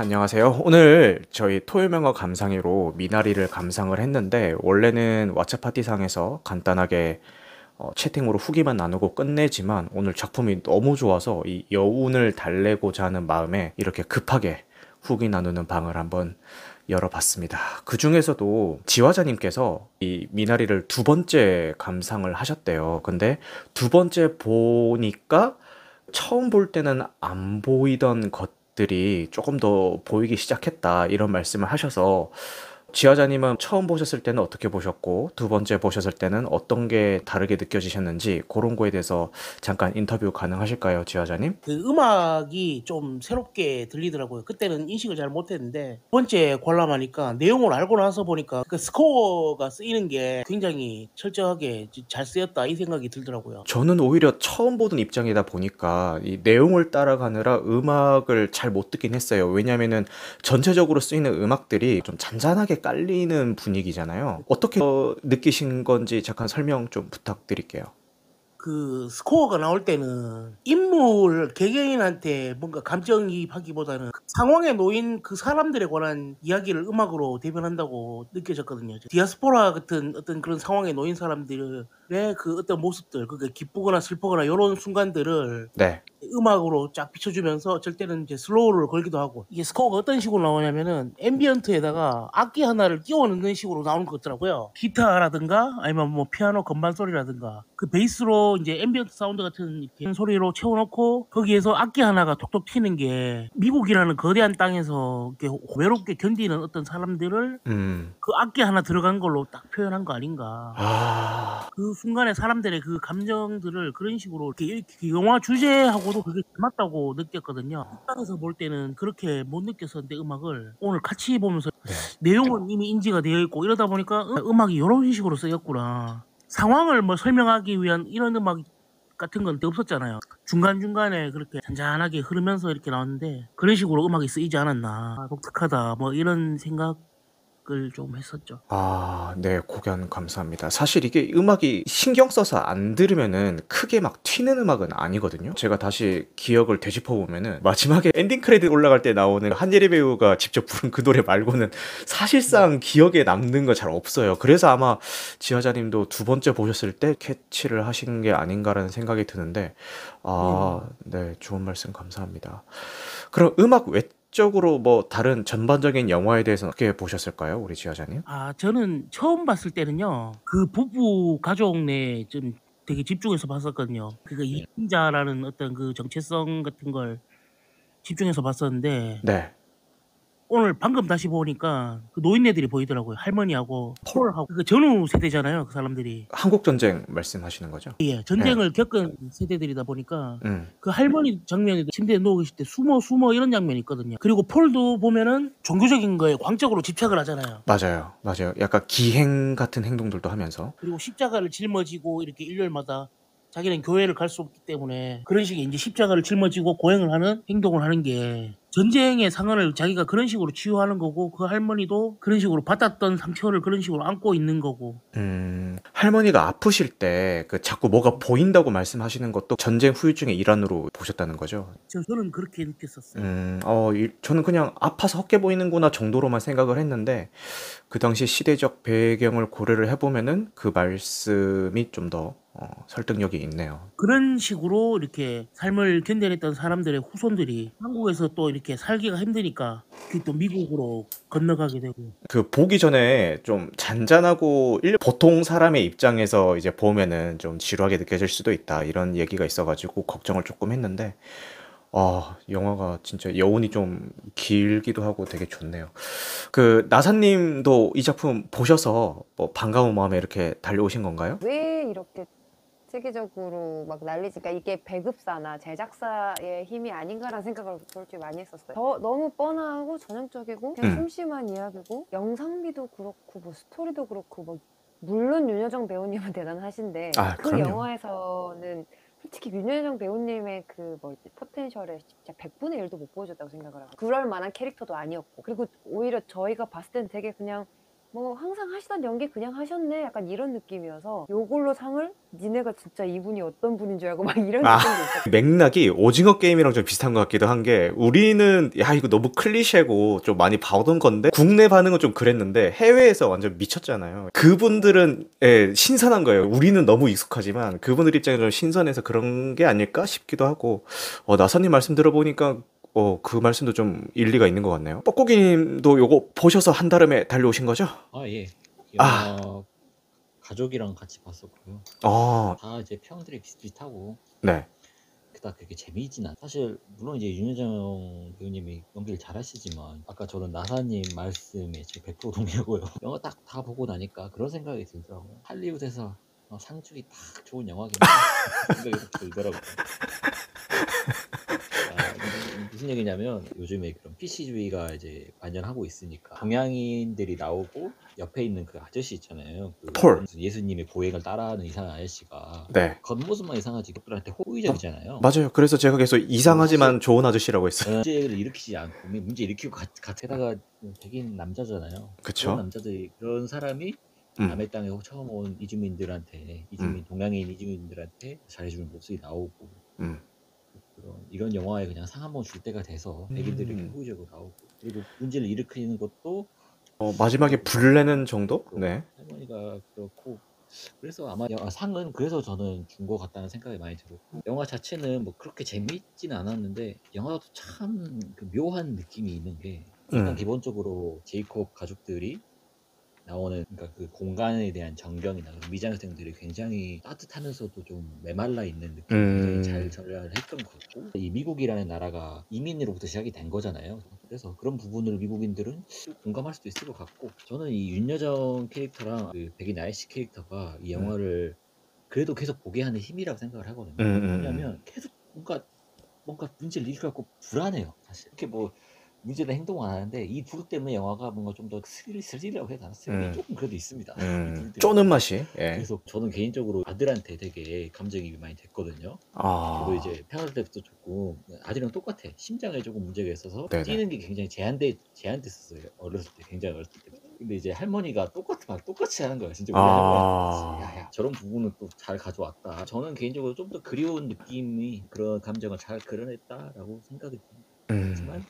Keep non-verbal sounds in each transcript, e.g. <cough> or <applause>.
안녕하세요. 오늘 저희 토요명어 감상회로 미나리를 감상을 했는데 원래는 왓챠 파티상에서 간단하게 어, 채팅으로 후기만 나누고 끝내지만 오늘 작품이 너무 좋아서 이 여운을 달래고자 하는 마음에 이렇게 급하게 후기 나누는 방을 한번 열어봤습니다. 그 중에서도 지화자님께서 이 미나리를 두 번째 감상을 하셨대요. 근데 두 번째 보니까 처음 볼 때는 안 보이던 것 들이 조금 더 보이기 시작했다 이런 말씀을 하셔서 지화자님은 처음 보셨을 때는 어떻게 보셨고 두 번째 보셨을 때는 어떤 게 다르게 느껴지셨는지 그런 거에 대해서 잠깐 인터뷰 가능하실까요, 지화자님? 그 음악이 좀 새롭게 들리더라고요. 그때는 인식을 잘 못했는데 두 번째 관람하니까 내용을 알고 나서 보니까 그 스코어가 쓰이는 게 굉장히 철저하게 잘 쓰였다 이 생각이 들더라고요. 저는 오히려 처음 보던 입장이다 보니까 이 내용을 따라가느라 음악을 잘 못 듣긴 했어요. 왜냐면은 전체적으로 쓰이는 음악들이 좀 잔잔하게 깔리는 분위기잖아요. 어떻게 어, 느끼신 건지 잠깐 설명 좀 부탁드릴게요. 그 스코어가 나올 때는 인물 개개인한테 뭔가 감정이입하기보다는 그 상황에 놓인 그 사람들에 관한 이야기를 음악으로 대변한다고 느껴졌거든요. 디아스포라 같은 어떤 그런 상황에 놓인 사람들의 그 어떤 모습들, 그게 기쁘거나 슬프거나 이런 순간들을 네. 음악으로 쫙 비춰주면서 때는 이제 슬로우를 걸기도 하고 이게 스코어가 어떤 식으로 나오냐면은 ambient에다가 악기 하나를 끼워 넣는 식으로 나오는 것 같더라고요 기타라든가 아니면 뭐 피아노 건반 소리라든가 그 베이스로 이제 ambient sound 같은 이렇게 소리로 채워놓고 거기에서 악기 하나가 톡톡 튀는 게 미국이라는 거대한 땅에서 이렇게 외롭게 견디는 어떤 사람들을 음. 그 악기 하나 들어간 걸로 딱 표현한 거 아닌가 아. 그 순간에 사람들의 그 감정들을 그런 식으로 이렇게, 이렇게 영화 주제하고도 그게 맞다고 느꼈거든요. 딴 데서 볼 때는 그렇게 못 느꼈었는데 음악을 오늘 같이 보면서 네. 내용은 이미 인지가 되어 있고 이러다 보니까 음, 음악이 이런 식으로 쓰였구나. 상황을 뭐 설명하기 위한 이런 음악 같은 건 없었잖아요. 중간중간에 그렇게 잔잔하게 흐르면서 이렇게 나왔는데 그런 식으로 음악이 쓰이지 않았나. 아, 독특하다. 뭐 이런 생각 을 좀 했었죠. 아, 네, 고견 감사합니다. 사실 이게 음악이 신경 써서 안 들으면은 크게 막 튀는 음악은 아니거든요. 제가 다시 기억을 되짚어 보면은 마지막에 엔딩 크레딧 올라갈 때 나오는 한예리 배우가 직접 부른 그 노래 말고는 사실상 기억에 남는 거 잘 없어요. 그래서 아마 지화자님도 두 번째 보셨을 때 캐치를 하신 게 아닌가라는 생각이 드는데, 아, 네, 좋은 말씀 감사합니다. 그럼 음악 외 적으로 뭐 다른 전반적인 영화에 대해서는 어떻게 보셨을까요, 우리 지화자님? 아 저는 처음 봤을 때는요 그 부부 가족 내 좀 되게 집중해서 봤었거든요 그거 이인자라는 어떤 그 정체성 같은 걸 집중해서 봤었는데 네. 오늘 방금 다시 보니까 그 노인네들이 보이더라고요 할머니하고 폴하고 그 전후 세대잖아요 그 사람들이 한국 전쟁 말씀하시는 거죠? 예 전쟁을 겪은 세대들이다 보니까 음. 그 할머니 장면이 침대에 누워 계실 때 숨어 숨어 이런 장면이 있거든요 그리고 폴도 보면은 종교적인 거에 광적으로 집착을 하잖아요 맞아요. 맞아요. 약간 기행 같은 행동들도 하면서. 그리고 십자가를 짊어지고 이렇게 일요일마다 자기는 교회를 갈 수 없기 때문에 그런 식의 이제 십자가를 짊어지고 고행을 하는 행동을 하는 게 전쟁의 상흔을 자기가 그런 식으로 치유하는 거고 그 할머니도 그런 식으로 받았던 상처를 그런 식으로 안고 있는 거고 음, 할머니가 아프실 때 그 자꾸 뭐가 보인다고 말씀하시는 것도 전쟁 후유증의 일환으로 보셨다는 거죠? 저, 저는 그렇게 느꼈었어요. 음, 어, 이- 저는 그냥 아파서 헛게 보이는구나 정도로만 생각을 했는데 그 당시 시대적 배경을 고려를 해보면은 그 말씀이 좀더 어, 설득력이 있네요. 그런 식으로 이렇게 삶을 견뎌냈던 사람들의 후손들이 한국에서 또 이렇게 살기가 힘드니까 그또 미국으로 건너가게 되고 그 보기 전에 좀 잔잔하고 일- 보통 사람의 입장에서 이제 보면은 좀 지루하게 느껴질 수도 있다 이런 얘기가 있어가지고 걱정을 조금 했는데 아 영화가 진짜 여운이 좀 길기도 하고 되게 좋네요. 그 나사님도 이 작품 보셔서 뭐 반가운 마음에 이렇게 달려오신 건가요? 왜 이렇게 세계적으로 막 난리지? 그러니까 이게 배급사나 제작사의 힘이 아닌가라는 생각을 솔직히 많이 했었어요. 더 너무 뻔하고 전형적이고 그냥 음. 심심한 이야기고 영상미도 그렇고 뭐 스토리도 그렇고 뭐 물론 윤여정 배우님은 <laughs> 대단하신데 아, 그 그럼요. 영화에서는 솔직히 윤여정 배우님의 그 뭐지 포텐셜에 진짜 100분의 1도 못 보여줬다고 생각을 하고 그럴 만한 캐릭터도 아니었고 그리고 오히려 저희가 봤을 땐 되게 그냥 뭐 항상 하시던 연기 그냥 하셨네 약간 이런 느낌이어서 요걸로 상을 니네가 진짜 이분이 어떤 분인 줄 알고 막 이런 아. 느낌도 있었어요. 맥락이 오징어 게임이랑 좀 비슷한 것 같기도 한 게 우리는 야 이거 너무 클리셰고 좀 많이 봐오던 건데 국내 반응은 좀 그랬는데 해외에서 완전 미쳤잖아요. 그분들은 예, 신선한 거예요. 우리는 너무 익숙하지만 그분들 입장에 좀 신선해서 그런 게 아닐까 싶기도 하고 어, 나사님 말씀 들어보니까 어, 그 말씀도 좀 일리가 있는 것 같네요. 뻐꾸기님도 요거 보셔서 한달음에 달려오신 거죠? 아 예. 아. 가족이랑 같이 봤었고요. 어, 다 이제 평들이 비슷비슷하고 네. 그닥 그렇게 재미있진 않. 사실 물론 이제 윤여정 배우님이 연기를 잘하시지만 아까 저는 나사님 말씀에 제 100% 동의하고요. <laughs> 영화 딱 다 보고 나니까 그런 생각이 들더라고요. 할리우드에서 어, 상 주기 딱 좋은 영화겠다 <laughs> 생각이 딱 들더라고요. 아, 무슨- 얘기냐면 요즘에 그런 PC주의가 이제 만연하고 있으니까 동양인들이 나오고 옆에 있는 그 아저씨 있잖아요. 그 폴. 예수님의 보행을 따라하는 이상한 아저씨가 네. 겉모습만 이상하지 그들한테 호의적이잖아요. 맞아요. 그래서 제가 계속 이상하지만 좋은 아저씨라고 했어요. 문제를 일으키지 않고 문제 일으키고 가, 게다가 백인 남자잖아요. 그런 남자들이 그런 사람이 음. 남의 땅에 처음 온 이주민들한테 이주민 동양인 이주민들한테 잘해주는 모습이 나오고 음. 그런 이런 영화에 그냥 상 한번 줄 때가 돼서 백인들이 음. 호의적으로 나오고 그리고 문제를 일으키는 것도 어, 마지막에 불 내는 정도? 네. 할머니가 그렇고 그래서 아마 여- 상은 그래서 저는 준 것 같다는 생각이 많이 들었고 영화 자체는 뭐 그렇게 재미있지는 않았는데 영화도 참 그 묘한 느낌이 있는 게 일단 음. 기본적으로 제이콥 가족들이 나오는 그러니까 그 공간에 대한 전경이나 그런 미장센들이 굉장히 따뜻하면서도 좀 메말라 있는 느낌이 음. 잘 전달을 했던 것 같고 이 미국이라는 나라가 이민으로부터 시작이 된 거잖아요. 그래서 그런 부분을 미국인들은 공감할 수도 있을 것 같고 저는 이 윤여정 캐릭터랑 그 백인 아이씨 캐릭터가 이 영화를 그래도 계속 보게 하는 힘이라고 생각을 하거든요. 음, 음, 음. 왜냐하면 계속 뭔가 뭔가 문제를 일으켜갖고 불안해요. 사실 이렇게 뭐 문제나 행동 안 하는데 이 둘 때문에 영화가 뭔가 좀 더 스릴 스릴이라고 해야 되나 스릴이 음. 조금 그래도 있습니다. 이 음. 쪼는 맛이. 예. 그래서 저는 개인적으로 아들한테 되게 감정이입이 많이 됐거든요. 아. 저도 이제 태어날 때부터 조금 아들이랑 똑같아. 심장에 조금 문제가 있어서 네네. 뛰는 게 굉장히 제한돼 제한됐었어요. 어렸을 때 굉장히 어렸을 때. 근데 이제 할머니가 똑같은 말 똑같이 하는 거야. 진짜 아. 야야 저런 부분은 또 잘 가져왔다. 저는 개인적으로 좀 더 그리운 느낌이 그런 감정을 잘 그려냈다라고 생각이 듭니다. 음. 하지만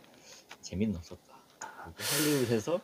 재미는 없었다. 그리고 할리우드에서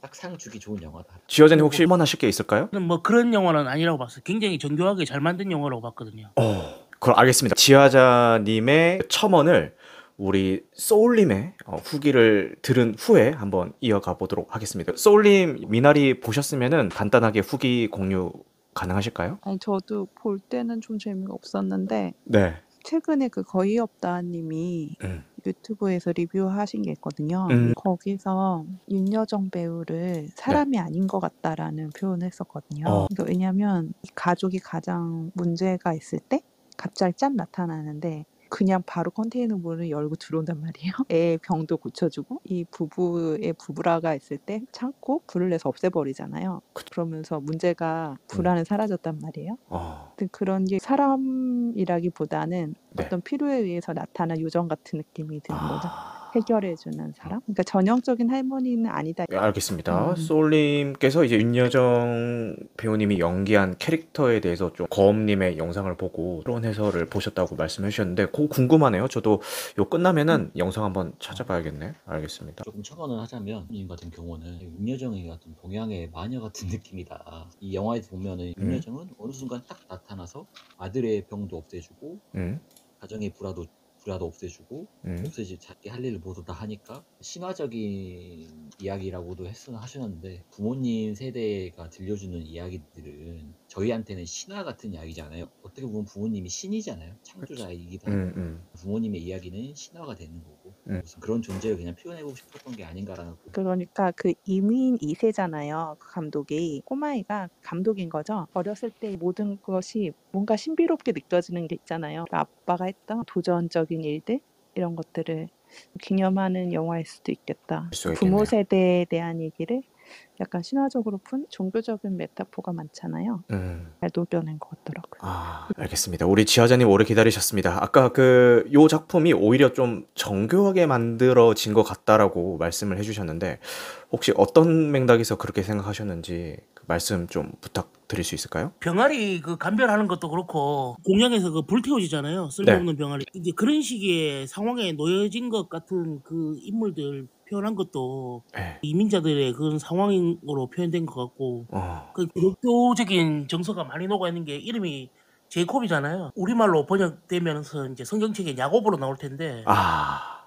딱 상 주기 좋은 영화다. 지어자님 혹시 원하실 게 있을까요? 저는 뭐 그런 영화는 아니라고 봤어요. 굉장히 정교하게 잘 만든 영화라고 봤거든요. 어. 그럼 알겠습니다. 지하자님의 첨언을 우리 소울님의 어, 후기를 들은 후에 한번 이어가 보도록 하겠습니다. 소울님 미나리 보셨으면은 간단하게 후기 공유 가능하실까요? 아니 저도 볼 때는 좀 재미가 없었는데 네. 최근에 그 거의 없다님이 음. 유튜브에서 리뷰하신 게 있거든요. 음. 거기서 윤여정 배우를 사람이 아닌 것 같다라는 표현을 했었거든요. 어. 그러니까 왜냐하면 이 가족이 가장 문제가 있을 때 갑자기 짠 나타나는데 그냥 바로 컨테이너 문을 열고 들어온단 말이에요. 애 <laughs> 병도 고쳐주고 이 부부의 부부라가 있을 때 참고 불을 내서 없애버리잖아요. 그러면서 문제가 불안은 사라졌단 말이에요. 어. 근데 그런 게 사람이라기보다는 네. 어떤 필요에 의해서 나타난 요정 같은 느낌이 드는 거죠. 아. 해결해주는 사람. 그러니까 전형적인 할머니는 아니다. 네, 알겠습니다. 음. 소울님께서 이제 윤여정 배우님이 연기한 캐릭터에 대해서 좀 거엄님의 영상을 보고 새로운 해설을 보셨다고 말씀해 주셨는데 그거 궁금하네요. 저도 요 끝나면은 영상 한번 찾아봐야겠네. 알겠습니다. 조금 첨언을 하자면 님 같은 경우는 윤여정이 같은 동양의 마녀 같은 느낌이다. 이 영화에 보면은 음. 윤여정은 어느 순간 딱 나타나서 아들의 병도 없애주고 음, 가정의 불화도 불화도 없애주고 음, 없애지 자기 할 일을 모두 다 하니까 신화적인 이야기라고도 했으나 하셨는데 부모님 세대가 들려주는 이야기들은 저희한테는 신화 같은 이야기잖아요. 어떻게 보면 부모님이 신이잖아요. 창조자이기도 하고 음, 음. 부모님의 이야기는 신화가 되는 거고 음. 무슨 그런 존재를 그냥 표현하고 싶었던 게 아닌가라는 그러니까 그 이민 2세잖아요. 그 감독이. 꼬마이가 감독인 거죠. 어렸을 때 모든 것이 뭔가 신비롭게 느껴지는 게 있잖아요. 그러니까 아빠가 했던 도전적인 일들 이런 것들을 기념하는 영화일 수도 있겠다. 부모 있겠네요. 세대에 대한 얘기를 약간 신화적으로 푼 종교적인 메타포가 많잖아요. 음. 잘 녹여낸 것 같더라고요. 아, 알겠습니다. 우리 지화자님 오래 기다리셨습니다. 아까 그 요 작품이 오히려 좀 정교하게 만들어진 것 같다라고 말씀을 해주셨는데 혹시 어떤 맥락에서 그렇게 생각하셨는지 그 말씀 좀 부탁드릴 수 있을까요? 병아리 그 감별하는 것도 그렇고 공양에서 그 불태워지잖아요. 쓸모없는 네. 병아리. 이제 그런 식의 상황에 놓여진 것 같은 그 인물들 표현한 것도 네. 이민자들의 그런 상황으로 표현된 것 같고 어, 그 기독교적인 정서가 많이 녹아 있는 게 이름이 제이콥이잖아요. 우리말로 번역되면서 이제 성경책에 야곱으로 나올 텐데 아,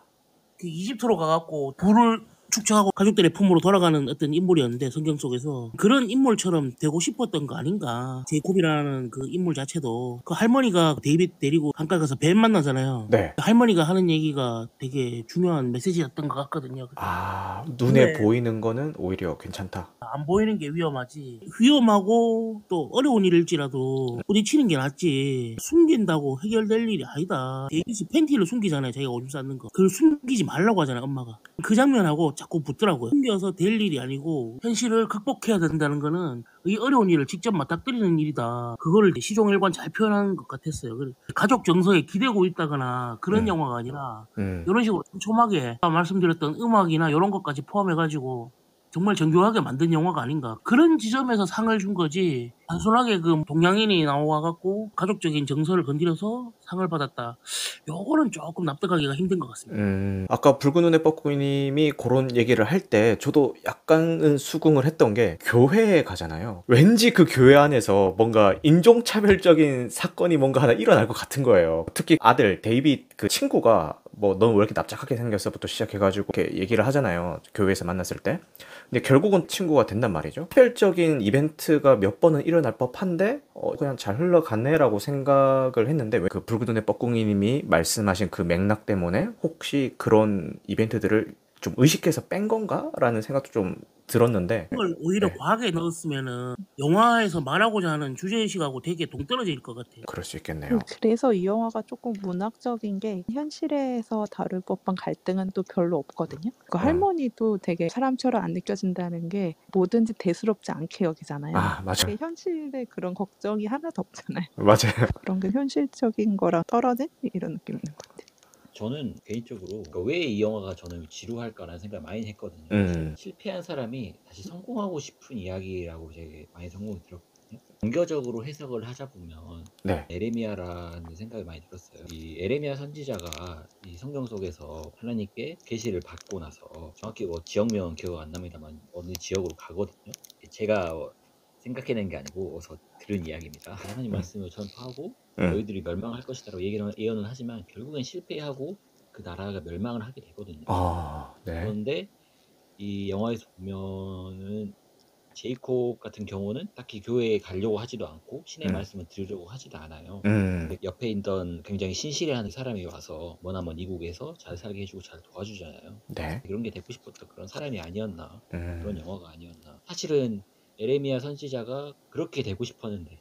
그 이집트로 가갖고 부를 축적하고 가족들의 품으로 돌아가는 어떤 인물이었는데 성경 속에서. 그런 인물처럼 되고 싶었던 거 아닌가. 제이콥이라는 그 인물 자체도 그 할머니가 데이빗 데리고 강가 가서 뱀 만나잖아요. 네. 할머니가 하는 얘기가 되게 중요한 메시지였던 것 같거든요. 아, 눈에 네. 보이는 거는 오히려 괜찮다. 안 보이는 게 위험하지. 위험하고 또 어려운 일일지라도 부딪히는 게 낫지. 숨긴다고 해결될 일이 아니다. 데이빗이 팬티를 숨기잖아요 자기가 오줌 쌌는 거. 그걸 숨기지 말라고 하잖아요 엄마가. 그 장면하고 자꾸 붙더라고요. 숨겨서 될 일이 아니고 현실을 극복해야 된다는 거는 이 어려운 일을 직접 맞닥뜨리는 일이다. 그거를 시종일관 잘 표현하는 것 같았어요. 가족 정서에 기대고 있다거나 그런 음. 영화가 아니라 음, 이런 식으로 촘촘하게 말씀드렸던 음악이나 이런 것까지 포함해가지고 정말 정교하게 만든 영화가 아닌가. 그런 지점에서 상을 준 거지. 단순하게 그 동양인이 나와갖고 가족적인 정서를 건드려서 상을 받았다. 요거는 조금 납득하기가 힘든 것 같습니다. 음, 아까 붉은 눈의 뻐꾸기님이 그런 얘기를 할 때 저도 약간은 수긍을 했던 게 교회에 가잖아요. 왠지 그 교회 안에서 뭔가 인종차별적인 사건이 뭔가 하나 일어날 것 같은 거예요. 특히 아들 데이빗 그 친구가 뭐 넌 왜 이렇게 납작하게 생겼어부터 시작해가지고 이렇게 얘기를 하잖아요. 교회에서 만났을 때. 근데 결국은 친구가 된단 말이죠. 특별적인 이벤트가 몇 번은 일어날 법한데 어, 그냥 잘 흘러갔네라고 생각을 했는데 왜그 눈의 뻐꾸기님이 말씀하신 그 맥락 때문에 혹시 그런 이벤트들을 좀 의식해서 뺀 건가라는 생각도 좀 들었는데 그걸 오히려 네. 과하게 넣었으면은 영화에서 말하고자 하는 주제의식하고 되게 동떨어질 것 같아요 그럴 수 있겠네요. 그래서 이 영화가 조금 문학적인 게 현실에서 다룰 법한 갈등은 또 별로 없거든요. 그 어. 할머니도 되게 사람처럼 안 느껴진다는 게 뭐든지 대수롭지 않게 여기잖아요. 아 맞아, 현실에 그런 걱정이 하나도 없잖아요. <laughs> 맞아요. 그런 게 현실적인 거랑 떨어진 이런 것 같아요. 저는 개인적으로 왜 이 영화가 저는 지루할까라는 생각을 많이 했거든요. 음. 실패한 사람이 다시 성공하고 싶은 이야기라고 되게 많이 성공이 들었거든요. 종교적으로 해석을 하자 보면 네. 에레미야라는 생각이 많이 들었어요. 이 에레미야 선지자가 이 성경 속에서 하나님께 계시를 받고 나서 정확히 뭐 지역명은 기억 안 납니다만 어느 지역으로 가거든요. 제가 어, 생각해낸 게 아니고 어서 들은 이야기입니다. 하나님 말씀을 전파하고 음. 너희들이 멸망할 것이다라고 얘기를 예언을 하지만 결국엔 실패하고 그 나라가 멸망을 하게 되거든요. 아 네. 그런데 이 영화에서 보면은 제이콥 같은 경우는 딱히 교회에 가려고 하지도 않고 신의 음. 말씀을 들으려고 하지도 않아요. 음. 옆에 있던 굉장히 신실해하는 사람이 와서 머나먼 이국에서 잘 살게 해주고 잘 도와주잖아요. 네. 그런 게 되고 싶었던 그런 사람이 아니었나 그런 음. 영화가 아니었나. 사실은 에레미야 선지자가 그렇게 되고 싶었는데,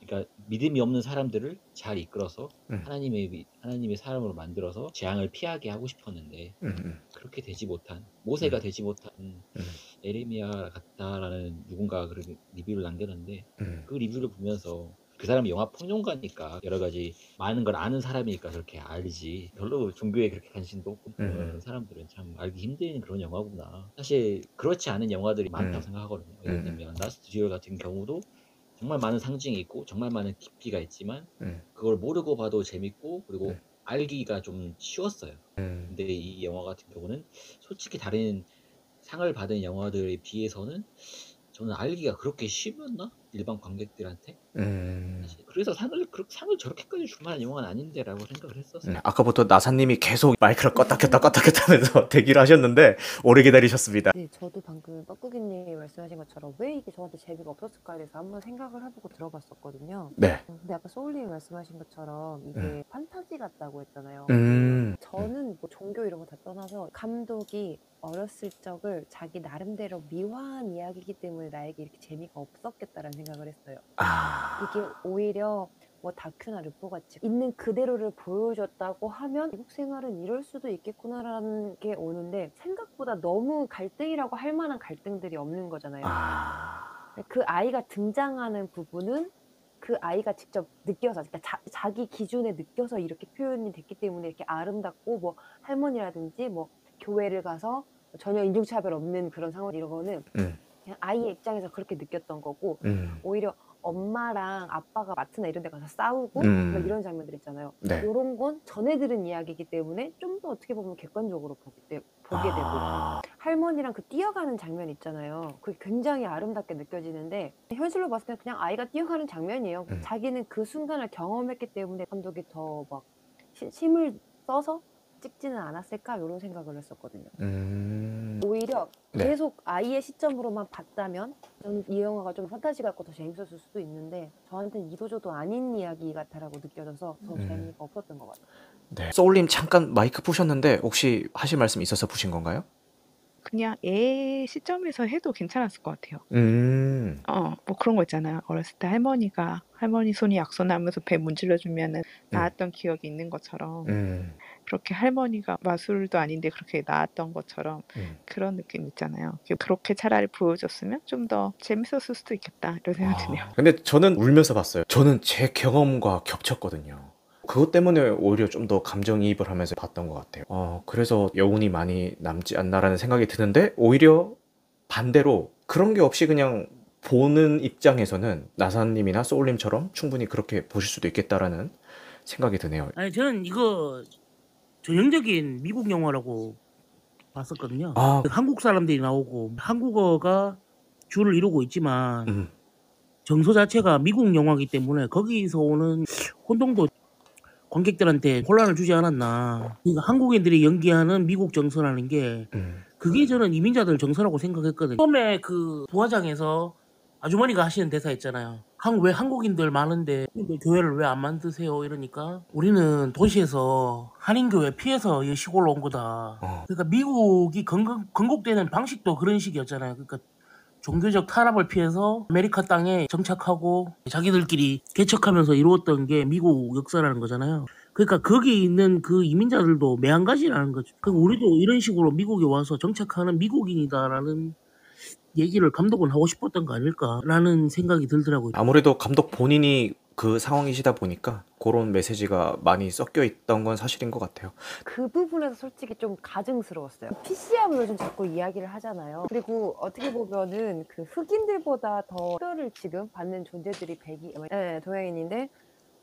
그러니까 믿음이 없는 사람들을 잘 이끌어서 음. 하나님의 미- 하나님의 사람으로 만들어서 재앙을 피하게 하고 싶었는데 음. 음. 그렇게 되지 못한 모세가 음. 되지 못한 에레미야 같다라는 누군가 그런 리뷰를 남겼는데 음. 그 리뷰를 보면서 그 사람이 영화 평론가니까 여러 가지 많은 걸 아는 사람이니까 그렇게 알지 별로 종교에 그렇게 관심도 없고 그런 음. 사람들은 참 알기 힘든 그런 영화구나 사실 그렇지 않은 영화들이 많다고 음. 생각하거든요 예를 음. 들면 라스트 듀얼 같은 경우도 정말 많은 상징이 있고 정말 많은 깊이가 있지만 음. 그걸 모르고 봐도 재밌고 그리고 음. 알기가 좀 쉬웠어요 음. 근데 이 영화 같은 경우는 솔직히 다른 상을 받은 영화들에 비해서는 저는 알기가 그렇게 쉬웠나? 일반 관객들한테? 음. 그래서 상을 그렇게 상을 저렇게까지 줄 만한 영화는 아닌데라고 생각을 했었어요. 음, 아까부터 나사님이 계속 마이크를 껐다 켰다 껐다 켰다 하면서 <laughs> 대기를 하셨는데 오래 기다리셨습니다. 네, 저도 방금 뻐꾸기님이 말씀하신 것처럼 왜 이게 저한테 재미가 없었을까에 대해서 한번 생각을 해보고 들어봤었거든요. 네. 어, 근데 아까 소울님이 말씀하신 것처럼 이게 음. 판타지 같다고 했잖아요. 음. 저는 뭐 종교 이런 거 다 떠나서 감독이 어렸을 적을 자기 나름대로 미화한 이야기이기 때문에 나에게 이렇게 재미가 없었겠다라는 생각을 했어요. 아. 이게 오히려 뭐 다큐나 르포같이 있는 그대로를 보여줬다고 하면 미국 생활은 이럴 수도 있겠구나라는 게 오는데 생각보다 너무 갈등이라고 할 만한 갈등들이 없는 거잖아요. 아. 그 아이가 등장하는 부분은 그 아이가 직접 느껴서 그러니까 자, 기 기준에 느껴서 이렇게 표현이 됐기 때문에 이렇게 아름답고 뭐 할머니라든지 뭐 교회를 가서 전혀 인종차별 없는 그런 상황 이런 거는 음. 그냥 아이의 입장에서 그렇게 느꼈던 거고 음. 오히려 엄마랑 아빠가 마트나 이런 데 가서 싸우고 음. 막 이런 장면들 있잖아요. 네. 이런 건 전해 들은 이야기이기 때문에 좀 더 어떻게 보면 객관적으로 보게, 되, 보게 되고 아. 할머니랑 그 뛰어가는 장면 있잖아요. 그게 굉장히 아름답게 느껴지는데 현실로 봤을 때 그냥 아이가 뛰어가는 장면이에요. 음. 자기는 그 순간을 경험했기 때문에 감독이 더 막 힘을 써서 찍지는 않았을까 이런 생각을 했었거든요. 음. 오히려 네. 계속 아이의 시점으로만 봤다면 저는 이 영화가 좀 판타지 같고 더 재밌었을 수도 있는데 저한테는 이도저도 아닌 이야기 같다라고 느껴져서 더 음. 재미가 없었던 것 같아요. 네. 소울님 잠깐 마이크 푸셨는데 혹시 하실 말씀 있어서 푸신 건가요? 그냥 애 시점에서 해도 괜찮았을 것 같아요. 음. 어, 뭐 그런 거 있잖아요. 어렸을 때 할머니가 할머니 손이 약손하면서 배 문질러 주면은 나았던 기억이 있는 것처럼 음. 그렇게 할머니가 마술도 아닌데 그렇게 나았던 것처럼 음. 그런 느낌 있잖아요. 그렇게 차라리 보여줬으면 좀 더 재밌었을 수도 있겠다 이런 생각 드네요. 아, 근데 저는 울면서 봤어요. 저는 제 경험과 겹쳤거든요. 그것 때문에 오히려 좀 더 감정이입을 하면서 봤던 것 같아요. 어, 그래서 여운이 많이 남지 않나라는 생각이 드는데 오히려 반대로 그런 게 없이 그냥 보는 입장에서는 나사님이나 소울님처럼 충분히 그렇게 보실 수도 있겠다라는 생각이 드네요. 아니 저는 이거 전형적인 미국 영화라고 봤었거든요. 아, 한국 사람들이 나오고 한국어가 주를 이루고 있지만 음, 정서 자체가 미국 영화이기 때문에 거기서 오는 혼동도 관객들한테 혼란을 주지 않았나. 그러니까 한국인들이 연기하는 미국 정서라는 게 음, 그게 저는 이민자들 정서라고 생각했거든요. 처음에 그 부화장에서 아주머니가 하시는 대사 있잖아요. 한, 왜 한국인들 많은데 왜 교회를 왜 안 만드세요? 이러니까 우리는 도시에서 한인교회 피해서 이 시골로 온 거다. 어, 그러니까 미국이 건국, 건국되는 방식도 그런 식이었잖아요. 그러니까 종교적 탄압을 피해서 아메리카 땅에 정착하고 자기들끼리 개척하면서 이루었던 게 미국 역사라는 거잖아요. 그러니까 거기 있는 그 이민자들도 매한가지라는 거죠. 그 우리도 이런 식으로 미국에 와서 정착하는 미국인이다라는 얘기를 감독은 하고 싶었던 거 아닐까라는 생각이 들더라고요. 아무래도 감독 본인이 그 상황이시다 보니까 그런 메시지가 많이 섞여 있던 건 사실인 것 같아요. 그 부분에서 솔직히 좀 가증스러웠어요. PC함을 요즘 자꾸 이야기를 하잖아요. 그리고 어떻게 보면은 그 흑인들보다 더 차별을 지금 받는 존재들이 백이, 네, 동양인인데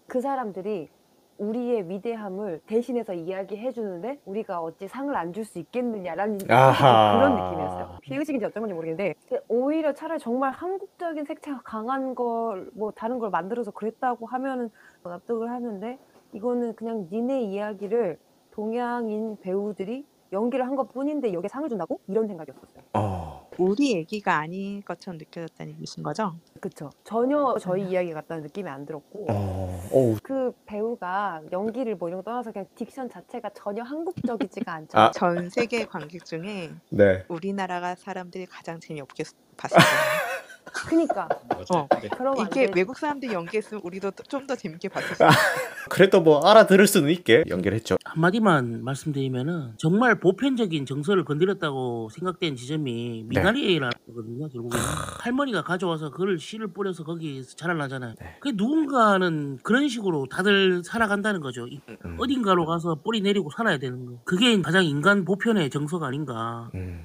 그 사람들이 우리의 위대함을 대신해서 이야기해 주는데 우리가 어찌 상을 안 줄 수 있겠느냐라는 아하. 그런 느낌이었어요. 비의식인지 어떤 건지 모르겠는데 오히려 차라리 정말 한국적인 색채가 강한 걸 뭐 다른 걸 만들어서 그랬다고 하면은 납득을 하는데 이거는 그냥 니네 이야기를 동양인 배우들이 연기를 한 것 뿐인데 여기에 상을 준다고? 이런 생각이었었어요. 어, 우리 얘기가 아닌 것처럼 느껴졌다는 얘기신 거죠? 그쵸. 전혀 저희 이야기 같다는 느낌이 안 들었고 어, 어우, 그 배우가 연기를 뭐 이런 거 떠나서 그냥 딕션 자체가 전혀 한국적이지가 않잖아요. 아. 전 세계 관객 중에 네. 우리나라가 사람들이 가장 재미없게 봤을 거예요. 그니까 어. 네. 그럼 안 이게 되지. 외국 사람들이 연기했으면 우리도 좀 더 재밌게 봤을 거예요. <laughs> 그래도 뭐 알아들을 수는 있게 연결했죠. 한마디만 말씀드리면은 정말 보편적인 정서를 건드렸다고 생각된 지점이 미나리라는 거거든요. 결국에 할머니가 가져와서 그걸 씨를 뿌려서 거기에서 자라나잖아요. 네. 그 누군가는 그런 식으로 다들 살아간다는 거죠. 이- 음, 어딘가로 가서 뿌리 내리고 살아야 되는 거. 그게 가장 인간 보편의 정서가 아닌가. 음,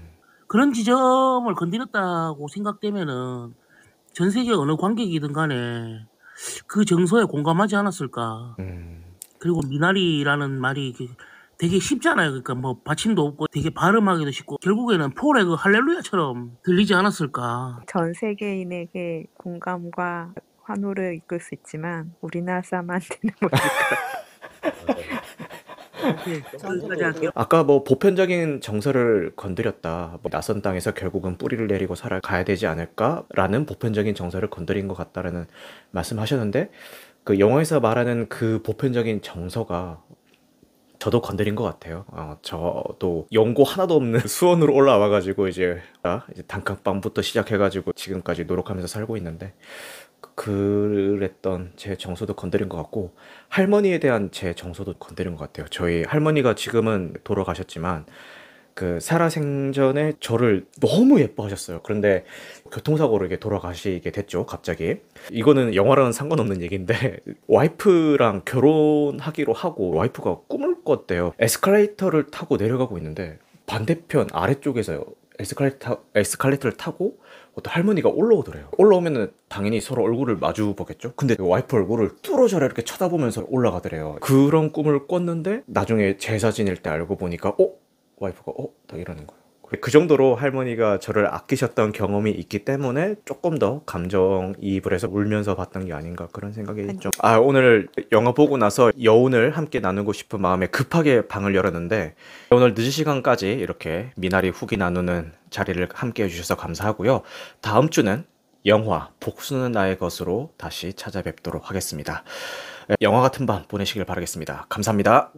그런 지점을 건드렸다고 생각되면은 전 세계 어느 관객이든 간에 그 정서에 공감하지 않았을까. 음, 그리고 미나리라는 말이 이게 되게 쉽잖아요. 그러니까 뭐 받침도 없고 되게 발음하기도 쉽고 결국에는 폴의 그 할렐루야처럼 들리지 않았을까. 전 세계인에게 공감과 환호를 이끌 수 있지만 우리나라 사람한테는 못 이끌 <laughs> 아까 뭐 보편적인 정서를 건드렸다. 뭐 낯선 땅에서 결국은 뿌리를 내리고 살아가야 되지 않을까라는 보편적인 정서를 건드린 것 같다라는 말씀하셨는데 그 영화에서 말하는 그 보편적인 정서가 저도 건드린 것 같아요. 어, 저도 연고 하나도 없는 <laughs> 수원으로 올라와가지고 이제, 아, 이제 단칸방부터 시작해가지고 지금까지 노력하면서 살고 있는데 그- 그랬던 제 정서도 건드린 것 같고 할머니에 대한 제 정서도 건드린 것 같아요. 저희 할머니가 지금은 돌아가셨지만 그 살아생전에 저를 너무 예뻐하셨어요. 그런데 교통사고로 이게 돌아가시게 됐죠, 갑자기. 이거는 영화랑은 상관없는 얘기인데 <laughs> 와이프랑 결혼하기로 하고 와이프가 꿈을 꿨대요. 에스컬레이터를 타고 내려가고 있는데 반대편 아래쪽에서 에스컬레이터, 에스컬레이터를 타고 어떤 할머니가 올라오더래요. 올라오면은 당연히 서로 얼굴을 마주 보겠죠? 근데 와이프 얼굴을 뚫어져라 이렇게 쳐다보면서 올라가더래요. 그런 꿈을 꿨는데 나중에 제사 지낼 때 알고 보니까 어? 와이프가 어? 딱 이러는 거예요. 그 정도로 할머니가 저를 아끼셨던 경험이 있기 때문에 조금 더 감정이입을 해서 울면서 봤던 게 아닌가 그런 생각이 좀. 아 오늘 영화 보고 나서 여운을 함께 나누고 싶은 마음에 급하게 방을 열었는데 오늘 늦은 시간까지 이렇게 미나리 후기 나누는 자리를 함께 해주셔서 감사하고요. 다음 주는 영화 복수는 나의 것으로 다시 찾아뵙도록 하겠습니다. 영화 같은 밤 보내시길 바라겠습니다. 감사합니다.